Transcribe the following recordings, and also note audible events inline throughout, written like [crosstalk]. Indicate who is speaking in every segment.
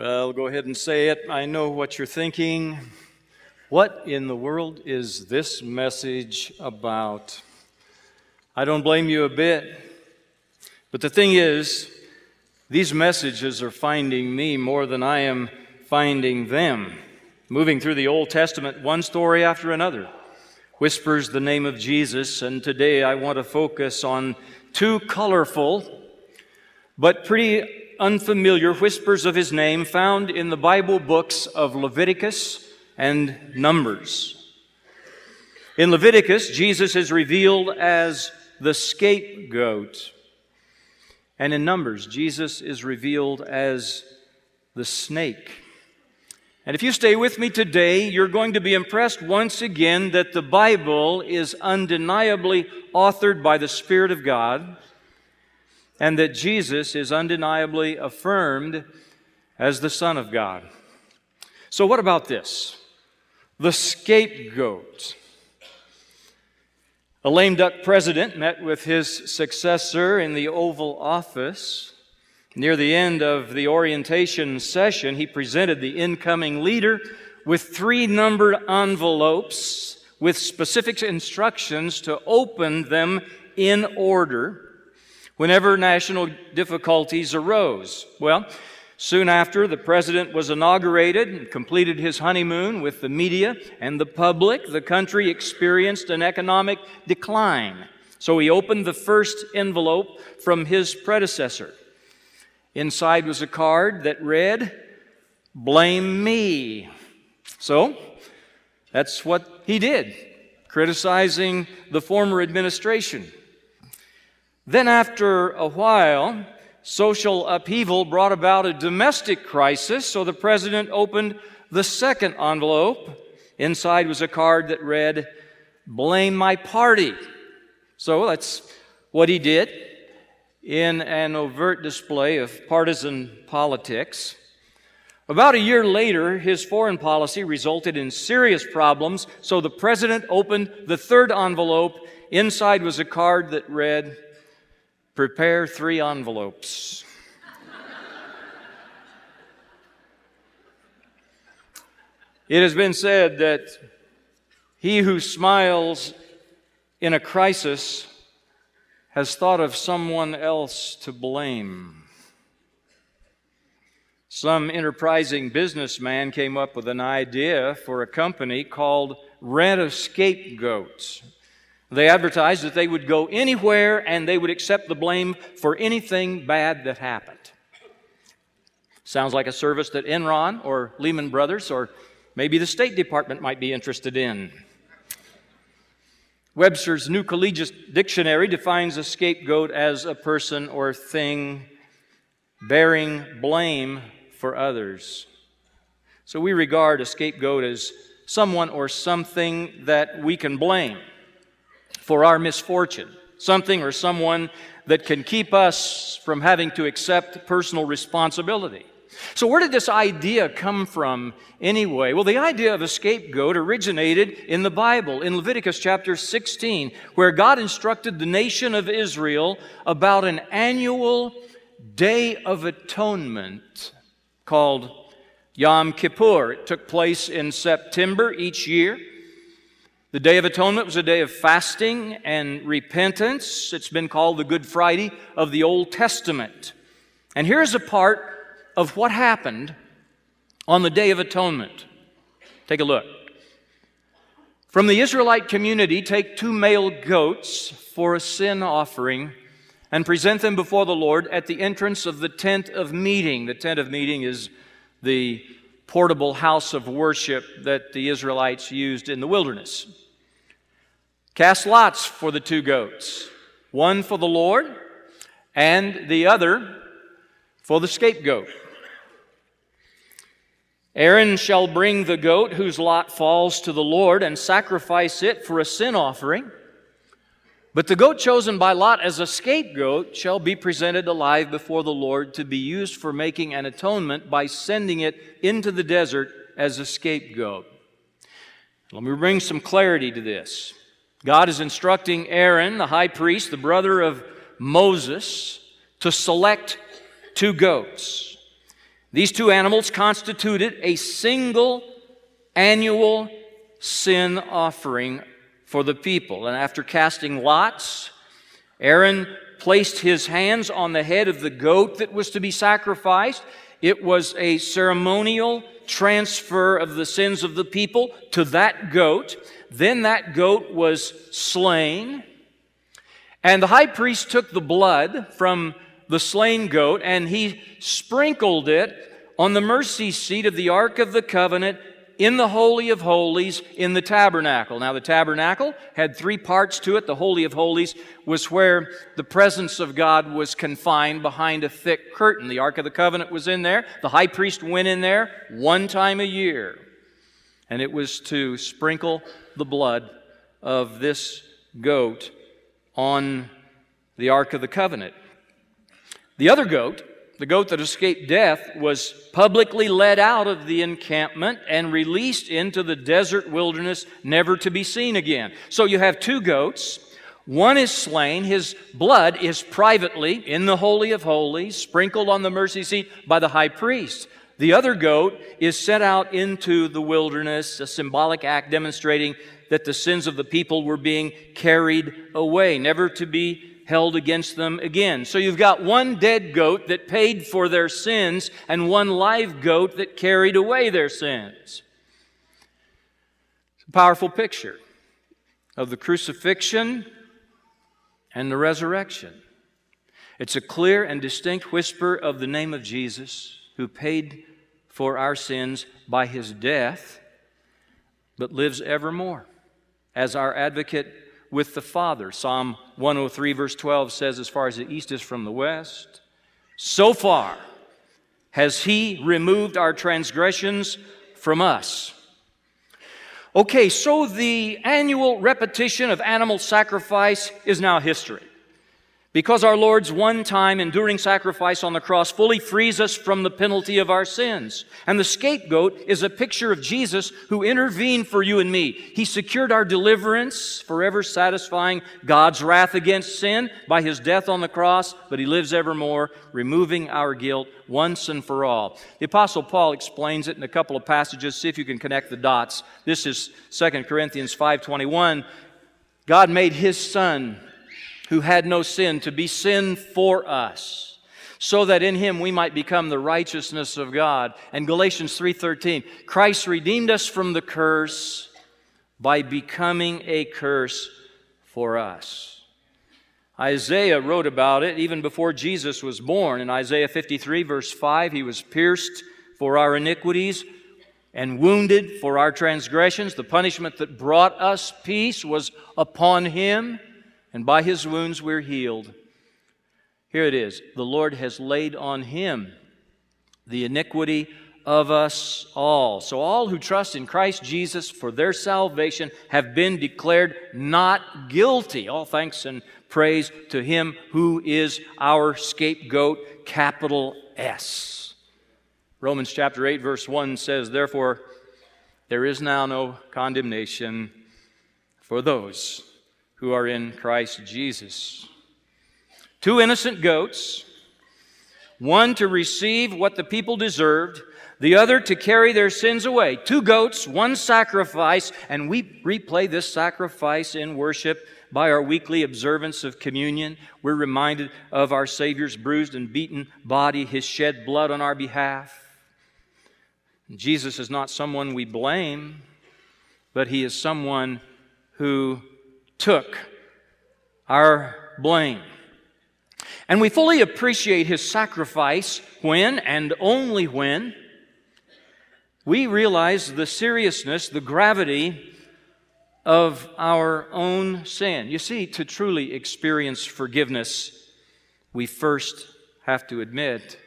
Speaker 1: Well, go ahead and say it. I know what you're thinking. What in the world is this message about? I don't blame you a bit. But the thing is, these messages are finding me more than I am finding them. Moving through the Old Testament, one story after another whispers the name of Jesus, and today I want to focus on two colorful but pretty unfamiliar whispers of his name found in the Bible books of Leviticus and Numbers. In Leviticus, Jesus is revealed as the scapegoat. And in Numbers, Jesus is revealed as the snake. And if you stay with me today, you're going to be impressed once again that the Bible is undeniably authored by the Spirit of God and that Jesus is undeniably affirmed as the Son of God. So, what about this? The scapegoat. A lame duck president met with his successor in the Oval Office. Near the end of the orientation session, he presented the incoming leader with three numbered envelopes with specific instructions to open them in order whenever national difficulties arose. Well, soon after the president was inaugurated and completed his honeymoon with the media and the public, the country experienced an economic decline. So he opened the first envelope from his predecessor. Inside was a card that read, Blame me. So that's what he did, criticizing the former administration. Then, after a while, social upheaval brought about a domestic crisis, so the president opened the second envelope. Inside was a card that read, Blame my party. So that's what he did in an overt display of partisan politics. About a year later, his foreign policy resulted in serious problems, so the president opened the third envelope. Inside was a card that read, Prepare three envelopes. it has been said that he who smiles in a crisis has thought of someone else to blame. Some enterprising businessman came up with an idea for a company called Rent a Scapegoat. They advertised that they would go anywhere and they would accept the blame for anything bad that happened. Sounds like a service that Enron or Lehman Brothers or maybe the State Department might be interested in. Webster's New Collegiate Dictionary defines a scapegoat as a person or thing bearing blame for others. So we regard a scapegoat as someone or something that we can blame for our misfortune, something or someone that can keep us from having to accept personal responsibility. So, where did this idea come from anyway? Well, the idea of a scapegoat originated in the Bible, in Leviticus chapter 16, where God instructed the nation of Israel about an annual day of atonement called Yom Kippur. It took place in September each year. The Day of Atonement was a day of fasting and repentance. It's been called the Good Friday of the Old Testament. And here's a part of what happened on the Day of Atonement. Take a look. From the Israelite community, take two male goats for a sin offering and present them before the Lord at the entrance of the tent of meeting. The tent of meeting is the portable house of worship that the Israelites used in the wilderness. Cast lots for the two goats, one for the Lord and the other for the scapegoat. Aaron shall bring the goat whose lot falls to the Lord and sacrifice it for a sin offering. But the goat chosen by Lot as a scapegoat shall be presented alive before the Lord to be used for making an atonement by sending it into the desert as a scapegoat. Let me bring some clarity to this. God is instructing Aaron, the high priest, the brother of Moses, to select two goats. These two animals constituted a single annual sin offering for the people. And after casting lots, Aaron placed his hands on the head of the goat that was to be sacrificed. It was a ceremonial transfer of the sins of the people to that goat. Then that goat was slain. And the high priest took the blood from the slain goat and he sprinkled it on the mercy seat of the Ark of the Covenant in the Holy of Holies in the tabernacle. Now, the tabernacle had three parts to it. The Holy of Holies was where the presence of God was confined behind a thick curtain. The Ark of the Covenant was in there. The high priest went in there one time a year, and it was to sprinkle the blood of this goat on the Ark of the Covenant. The other goat the goat that escaped death was publicly led out of the encampment and released into the desert wilderness, never to be seen again. So you have two goats. One is slain. His blood is privately in the Holy of Holies, sprinkled on the mercy seat by the high priest. The other goat is sent out into the wilderness, a symbolic act demonstrating that the sins of the people were being carried away, never to be held against them again. So you've got one dead goat that paid for their sins and one live goat that carried away their sins. It's a powerful picture of the crucifixion and the resurrection. It's a clear and distinct whisper of the name of Jesus who paid for our sins by his death, but lives evermore as our advocate with the Father. Psalm 103, verse 12 says, As far as the east is from the west, so far has He removed our transgressions from us. Okay, so the annual repetition of animal sacrifice is now history. Because our Lord's one time enduring sacrifice on the cross fully frees us from the penalty of our sins. And the scapegoat is a picture of Jesus who intervened for you and me. He secured our deliverance, forever satisfying God's wrath against sin by his death on the cross, but he lives evermore, removing our guilt once and for all. The apostle Paul explains it in a couple of passages. See if you can connect the dots. This is 2 Corinthians 5:21. God made his son who had no sin to be sin for us so that in him we might become the righteousness of God. And Galatians 3:13, Christ redeemed us from the curse by becoming a curse for us. Isaiah wrote about it even before Jesus was born. In Isaiah 53 verse 5, he was pierced for our iniquities and wounded for our transgressions. The punishment that brought us peace was upon him and by his wounds we're healed. Here it is the Lord has laid on him the iniquity of us all. So, all who trust in Christ Jesus for their salvation have been declared not guilty. All thanks and praise to him who is our scapegoat, capital S. Romans chapter 8, verse 1 says, Therefore, there is now no condemnation for those who are in Christ Jesus. Two innocent goats, one to receive what the people deserved, the other to carry their sins away. Two goats, one sacrifice, and we replay this sacrifice in worship by our weekly observance of communion. We're reminded of our Savior's bruised and beaten body, His shed blood on our behalf. Jesus is not someone we blame, but He is someone who took our blame. And we fully appreciate his sacrifice when and only when we realize the seriousness, the gravity of our own sin. You see, to truly experience forgiveness, we first have to admit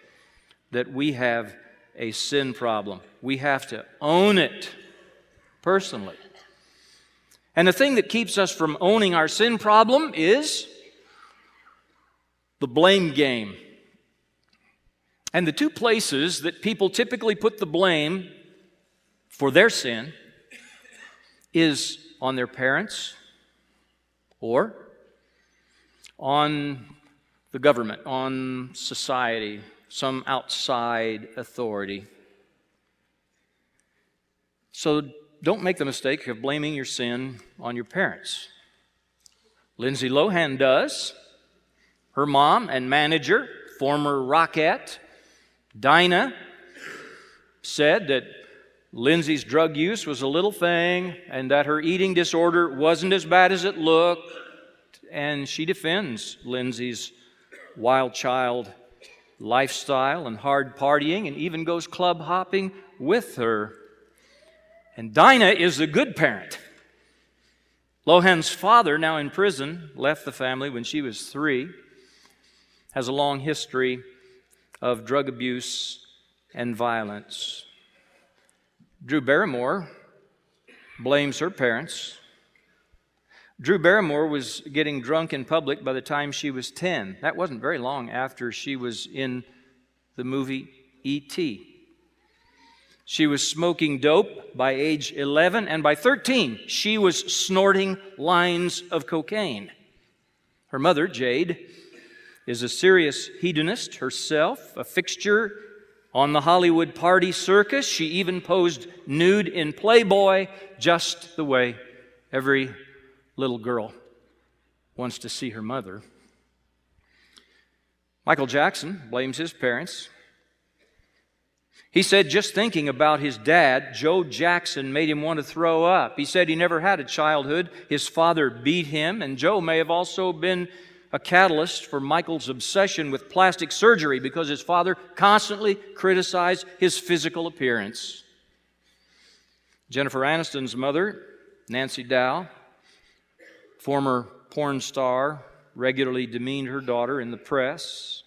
Speaker 1: that we have a sin problem. We have to own it personally. And the thing that keeps us from owning our sin problem is the blame game. And the two places that people typically put the blame for their sin is on their parents or on the government, on society, some outside authority. So don't make the mistake of blaming your sin on your parents. Lindsay Lohan does. Her mom and manager, former Rockette, Dinah, said that Lindsay's drug use was a little thing and that her eating disorder wasn't as bad as it looked. And she defends Lindsay's wild child lifestyle and hard partying and even goes club hopping with her. And Dinah is a good parent. Lohan's father, now in prison, left the family when she was three, has a long history of drug abuse and violence. Drew Barrymore blames her parents. Drew Barrymore was getting drunk in public by the time she was 10. That wasn't very long after she was in the movie E.T. She was smoking dope by age 11, and by 13, she was snorting lines of cocaine. Her mother, Jaid, is a serious hedonist herself, a fixture on the Hollywood party circus. She even posed nude in Playboy, just the way every little girl wants to see her mother. Michael Jackson blames his parents he said just thinking about his dad, Joe Jackson, made him want to throw up. He said he never had a childhood. His father beat him, and Joe may have also been a catalyst for Michael's obsession with plastic surgery because his father constantly criticized his physical appearance. Jennifer Aniston's mother, Nancy Dow, former porn star, regularly demeaned her daughter in the press.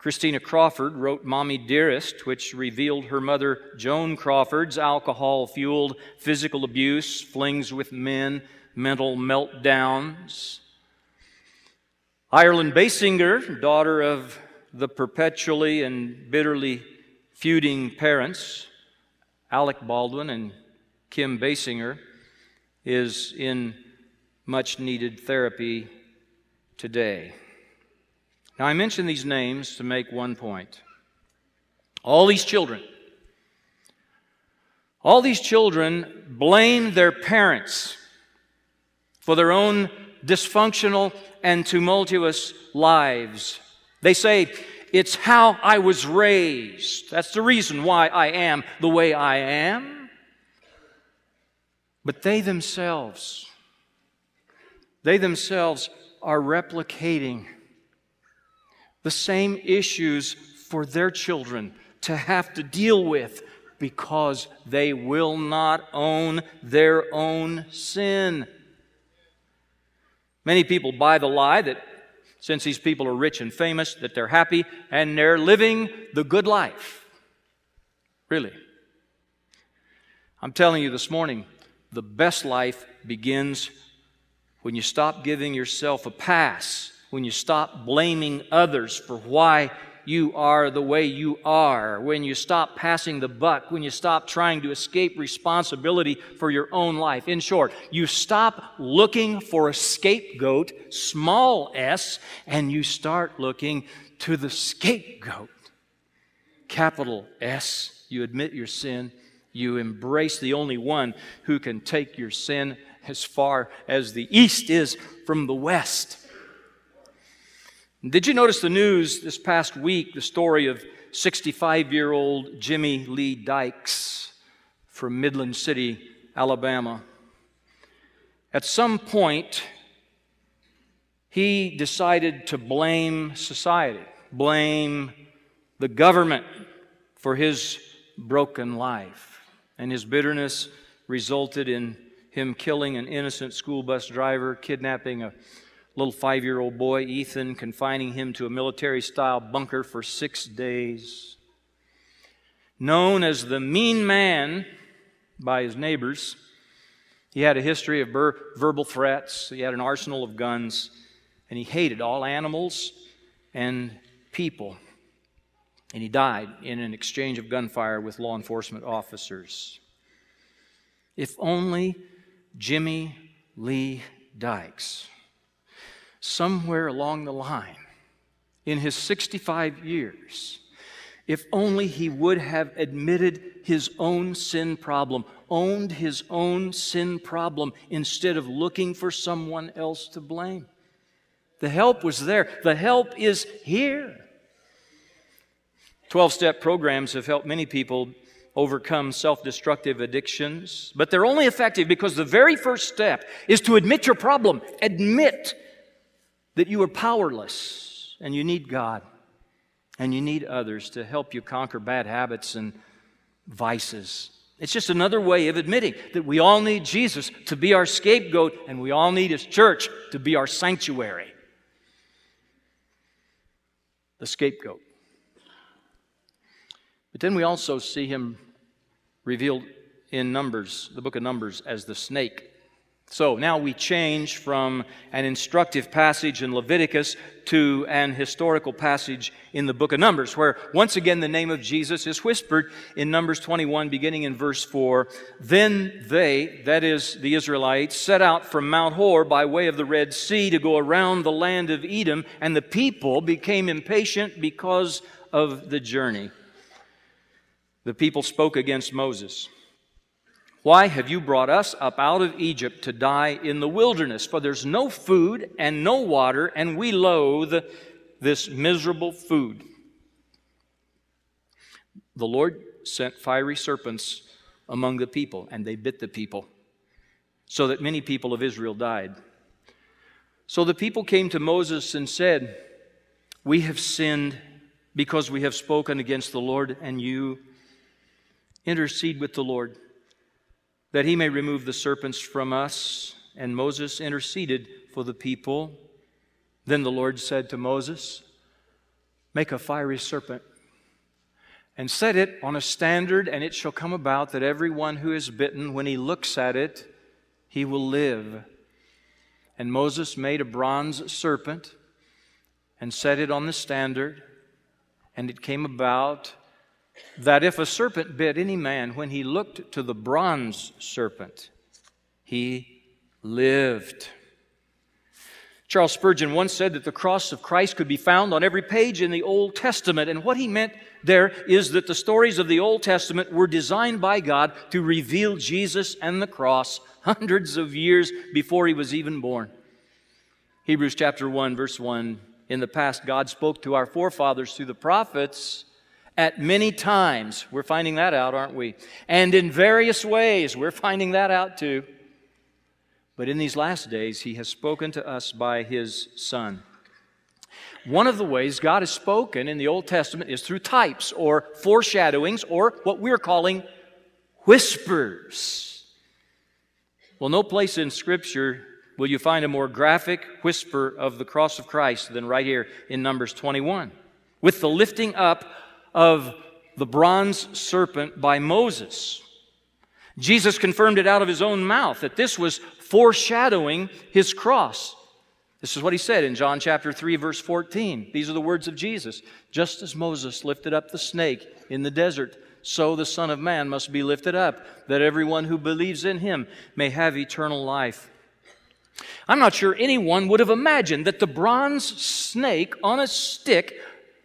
Speaker 1: Christina Crawford wrote Mommy Dearest, which revealed her mother, Joan Crawford's alcohol fueled physical abuse, flings with men, mental meltdowns. Ireland Basinger, daughter of the perpetually and bitterly feuding parents, Alec Baldwin and Kim Basinger, is in much needed therapy today. Now, I mention these names to make one point. All these children, all these children blame their parents for their own dysfunctional and tumultuous lives. They say, It's how I was raised. That's the reason why I am the way I am. But they themselves, they themselves are replicating the same issues for their children to have to deal with because they will not own their own sin. Many people buy the lie that since these people are rich and famous, that they're happy and they're living the good life. Really. I'm telling you this morning, the best life begins when you stop giving yourself a pass when you stop blaming others for why you are the way you are, when you stop passing the buck, when you stop trying to escape responsibility for your own life. In short, you stop looking for a scapegoat, small s, and you start looking to the scapegoat, capital S. You admit your sin, you embrace the only one who can take your sin as far as the east is from the west. Did you notice the news this past week, the story of 65 year old Jimmy Lee Dykes from Midland City, Alabama? At some point, he decided to blame society, blame the government for his broken life. And his bitterness resulted in him killing an innocent school bus driver, kidnapping a little five year old boy, Ethan, confining him to a military style bunker for six days. Known as the mean man by his neighbors, he had a history of ver- verbal threats, he had an arsenal of guns, and he hated all animals and people. And he died in an exchange of gunfire with law enforcement officers. If only Jimmy Lee Dykes somewhere along the line in his 65 years. If only he would have admitted his own sin problem, owned his own sin problem, instead of looking for someone else to blame. The help was there, the help is here. 12 step programs have helped many people overcome self destructive addictions, but they're only effective because the very first step is to admit your problem. Admit that you are powerless and you need God and you need others to help you conquer bad habits and vices. It's just another way of admitting that we all need Jesus to be our scapegoat and we all need His church to be our sanctuary. The scapegoat. But then we also see him revealed in Numbers, the book of Numbers, as the snake. So now we change from an instructive passage in Leviticus to an historical passage in the book of Numbers, where once again the name of Jesus is whispered in Numbers 21, beginning in verse 4. Then they, that is the Israelites, set out from Mount Hor by way of the Red Sea to go around the land of Edom, and the people became impatient because of the journey the people spoke against Moses. Why have you brought us up out of Egypt to die in the wilderness? For there's no food and no water, and we loathe this miserable food. The Lord sent fiery serpents among the people, and they bit the people, so that many people of Israel died. So the people came to Moses and said, We have sinned because we have spoken against the Lord and you intercede with the Lord that he may remove the serpents from us. And Moses interceded for the people. Then the Lord said to Moses, Make a fiery serpent and set it on a standard, and it shall come about that everyone who is bitten, when he looks at it, he will live. And Moses made a bronze serpent and set it on the standard, and it came about that if a serpent bit any man, when he looked to the bronze serpent, he lived. Charles Spurgeon once said that the cross of Christ could be found on every page in the Old Testament. And what he meant there is that the stories of the Old Testament were designed by God to reveal Jesus and the cross hundreds of years before he was even born. Hebrews chapter 1, verse 1 In the past, God spoke to our forefathers through the prophets at many times. We're finding that out, aren't we? And in various ways. We're finding that out too. But in these last days, He has spoken to us by His Son. One of the ways God has spoken in the Old Testament is through types or foreshadowings or what we're calling whispers. Well, no place in Scripture will you find a more graphic whisper of the cross of Christ than right here in Numbers 21. With the lifting up of the bronze serpent by Moses. Jesus confirmed it out of his own mouth that this was foreshadowing his cross. This is what he said in John chapter 3 verse 14. These are the words of Jesus. Just as Moses lifted up the snake in the desert, so the Son of Man must be lifted up, that everyone who believes in him may have eternal life. I'm not sure anyone would have imagined that the bronze snake on a stick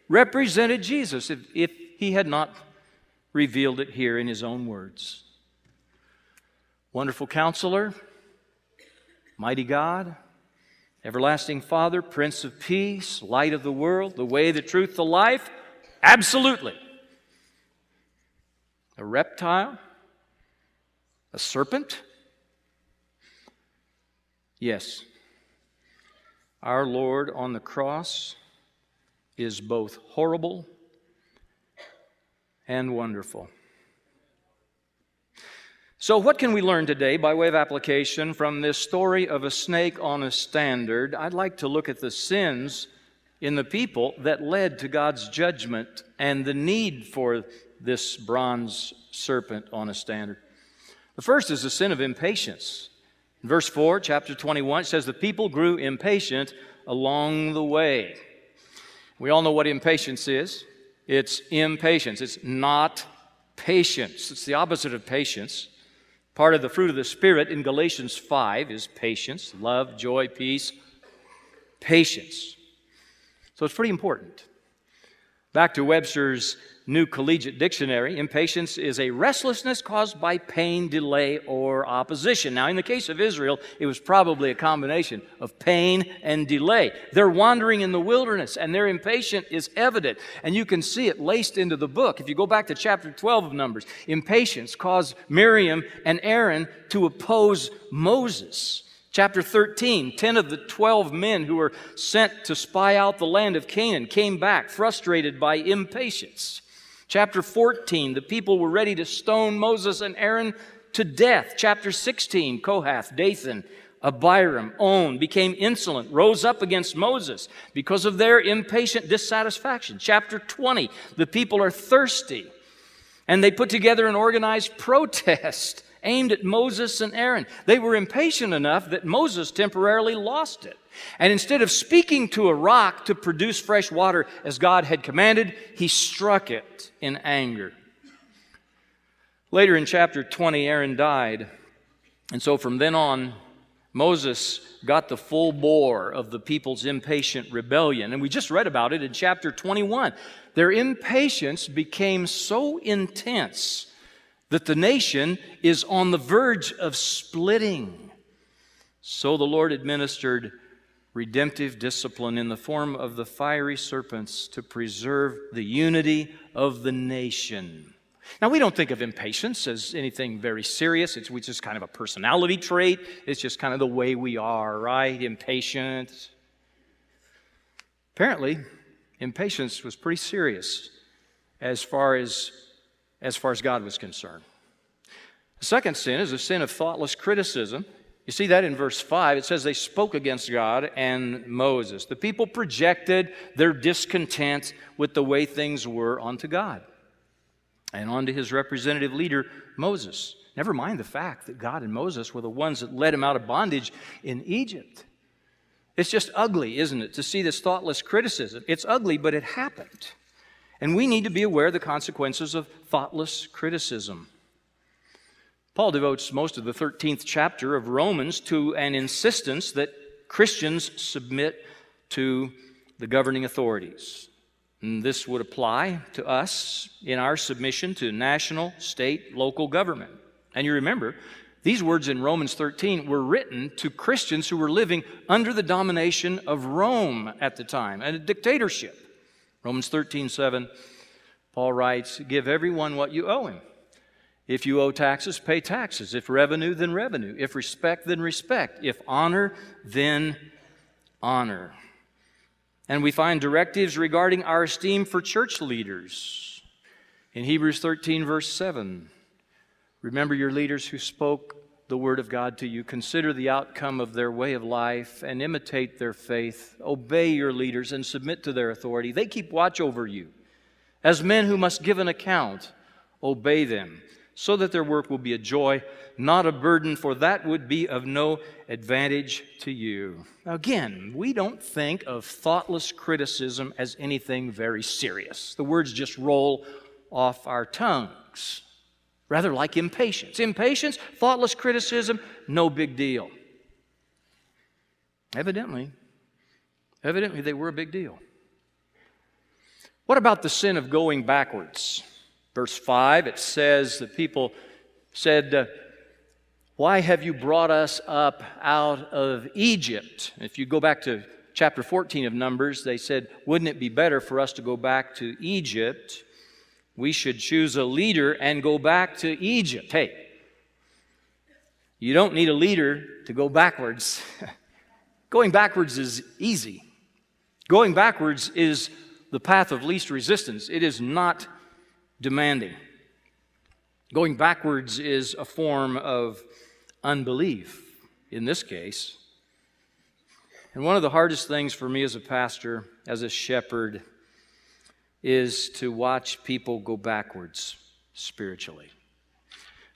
Speaker 1: represented Jesus if, if he had not revealed it here in his own words. Wonderful counselor, mighty God, everlasting Father, Prince of Peace, light of the world, the way, the truth, the life? Absolutely. A reptile? A serpent? Yes. Our Lord on the cross is both horrible and wonderful. So, what can we learn today by way of application from this story of a snake on a standard? I'd like to look at the sins in the people that led to God's judgment and the need for this bronze serpent on a standard. The first is the sin of impatience. In verse 4, chapter 21, it says, The people grew impatient along the way. We all know what impatience is it's impatience, it's not patience. It's the opposite of patience. Part of the fruit of the Spirit in Galatians 5 is patience, love, joy, peace, patience. So it's pretty important. Back to Webster's New Collegiate Dictionary, impatience is a restlessness caused by pain, delay, or opposition. Now, in the case of Israel, it was probably a combination of pain and delay. They're wandering in the wilderness and their impatience is evident. And you can see it laced into the book. If you go back to chapter 12 of Numbers, impatience caused Miriam and Aaron to oppose Moses. Chapter 13, 10 of the 12 men who were sent to spy out the land of Canaan came back frustrated by impatience. Chapter 14, the people were ready to stone Moses and Aaron to death. Chapter 16, Kohath, Dathan, Abiram, On became insolent, rose up against Moses because of their impatient dissatisfaction. Chapter 20, the people are thirsty and they put together an organized [laughs] protest aimed at Moses and Aaron. They were impatient enough that Moses temporarily lost it. And instead of speaking to a rock to produce fresh water as God had commanded, he struck it in anger. Later in chapter 20, Aaron died. And so from then on, Moses got the full bore of the people's impatient rebellion. And we just read about it in chapter 21. Their impatience became so intense that the nation is on the verge of splitting. So the Lord administered redemptive discipline in the form of the fiery serpents to preserve the unity of the nation. Now, we don't think of impatience as anything very serious. It's just kind of a personality trait. It's just kind of the way we are, right? Impatient. Apparently, impatience was pretty serious as far as as far as God was concerned. The second sin is a sin of thoughtless criticism. You see that in verse 5. It says they spoke against God and Moses. The people projected their discontent with the way things were onto God and onto his representative leader, Moses. Never mind the fact that God and Moses were the ones that led him out of bondage in Egypt. It's just ugly, isn't it, to see this thoughtless criticism? It's ugly, but it happened. And we need to be aware of the consequences of thoughtless criticism. Paul devotes most of the 13th chapter of Romans to an insistence that Christians submit to the governing authorities. And this would apply to us in our submission to national, state, local government. And you remember, these words in Romans 13 were written to Christians who were living under the domination of Rome at the time, and a dictatorship. Romans 13, 7, Paul writes, Give everyone what you owe him. If you owe taxes, pay taxes. If revenue, then revenue. If respect, then respect. If honor, then honor. And we find directives regarding our esteem for church leaders. In Hebrews 13, verse 7, remember your leaders who spoke the word of God to you. Consider the outcome of their way of life and imitate their faith. Obey your leaders and submit to their authority. They keep watch over you. As men who must give an account, obey them, so that their work will be a joy, not a burden, for that would be of no advantage to you. Again, we don't think of thoughtless criticism as anything very serious. The words just roll off our tongues rather like impatience. Impatience, thoughtless criticism, no big deal. Evidently, evidently they were a big deal. What about the sin of going backwards? Verse 5, it says that people said, uh, Why have you brought us up out of Egypt? If you go back to chapter 14 of Numbers, they said, Wouldn't it be better for us to go back to Egypt? We should choose a leader and go back to Egypt. Hey, you don't need a leader to go backwards. [laughs] Going backwards is easy. Going backwards is the path of least resistance, it is not demanding. Going backwards is a form of unbelief in this case. And one of the hardest things for me as a pastor, as a shepherd, is to watch people go backwards spiritually.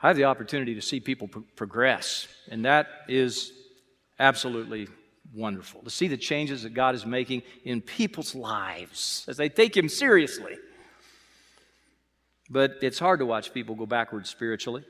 Speaker 1: I have the opportunity to see people pro- progress, and that is absolutely wonderful. To see the changes that God is making in people's lives as they take Him seriously. But it's hard to watch people go backwards spiritually.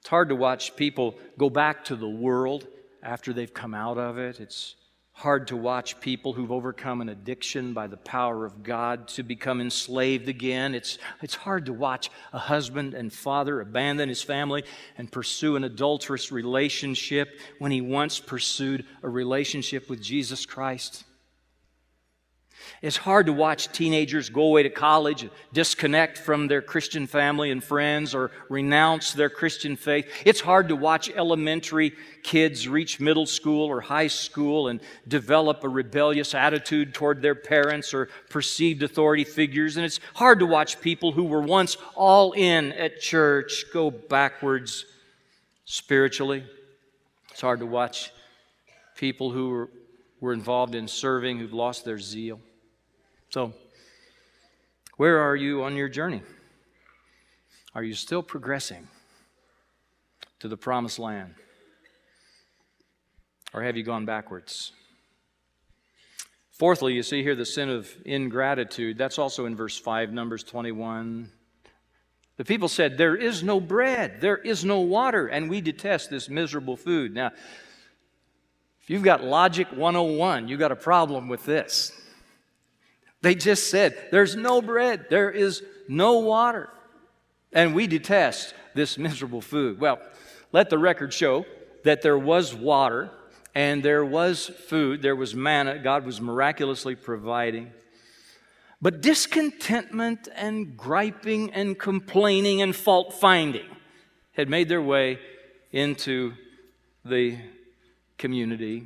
Speaker 1: It's hard to watch people go back to the world after they've come out of it. It's hard to watch people who've overcome an addiction by the power of God to become enslaved again. It's, it's hard to watch a husband and father abandon his family and pursue an adulterous relationship when he once pursued a relationship with Jesus Christ. It's hard to watch teenagers go away to college, disconnect from their Christian family and friends, or renounce their Christian faith. It's hard to watch elementary kids reach middle school or high school and develop a rebellious attitude toward their parents or perceived authority figures. And it's hard to watch people who were once all in at church go backwards spiritually. It's hard to watch people who were, involved in serving who've lost their zeal. So, where are you on your journey? Are you still progressing to the promised land? Or have you gone backwards? Fourthly, you see here the sin of ingratitude. That's also in verse 5, Numbers 21. The people said, There is no bread, there is no water, and we detest this miserable food. Now, if you've got Logic 101, you've got a problem with this. They just said, There's no bread, there is no water. And we detest this miserable food. Well, let the record show that there was water and there was food, there was manna, God was miraculously providing. But discontentment and griping and complaining and fault finding had made their way into the community.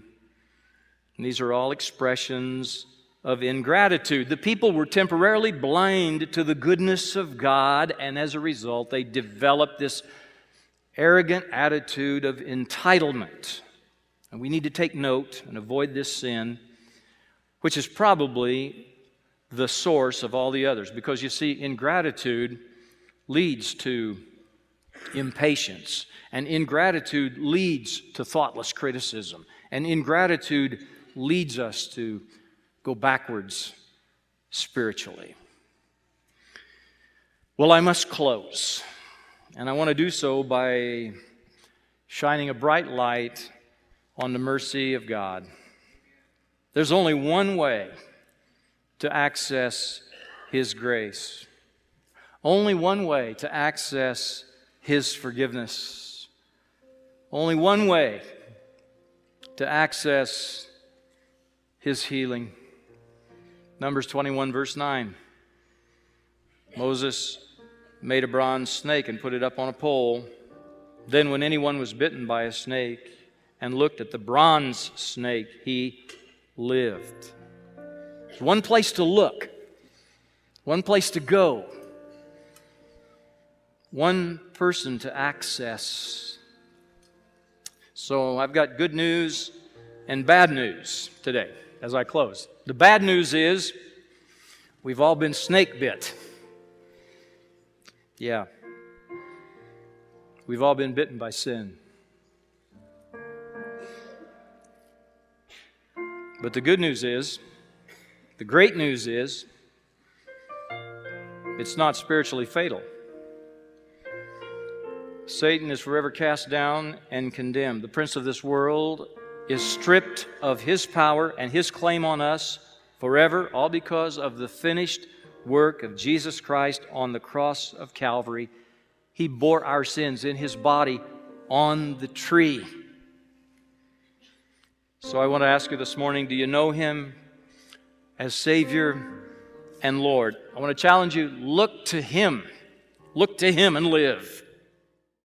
Speaker 1: And these are all expressions of ingratitude. The people were temporarily blind to the goodness of God, and as a result, they developed this arrogant attitude of entitlement. And we need to take note and avoid this sin, which is probably the source of all the others. Because you see, ingratitude leads to impatience, and ingratitude leads to thoughtless criticism, and ingratitude leads us to go backwards spiritually. Well, I must close. And I want to do so by shining a bright light on the mercy of God. There's only one way to access His grace, only one way to access His forgiveness, only one way to access His healing. Numbers 21, verse 9. Moses made a bronze snake and put it up on a pole. Then, when anyone was bitten by a snake and looked at the bronze snake, he lived. One place to look, one place to go, one person to access. So, I've got good news and bad news today as I close. The bad news is we've all been snake bit. Yeah. We've all been bitten by sin. But the good news is, the great news is, it's not spiritually fatal. Satan is forever cast down and condemned. The prince of this world is stripped of his power and his claim on us forever, all because of the finished work of Jesus Christ on the cross of Calvary. He bore our sins in his body on the tree. So I want to ask you this morning do you know him as Savior and Lord? I want to challenge you look to him. Look to him and live.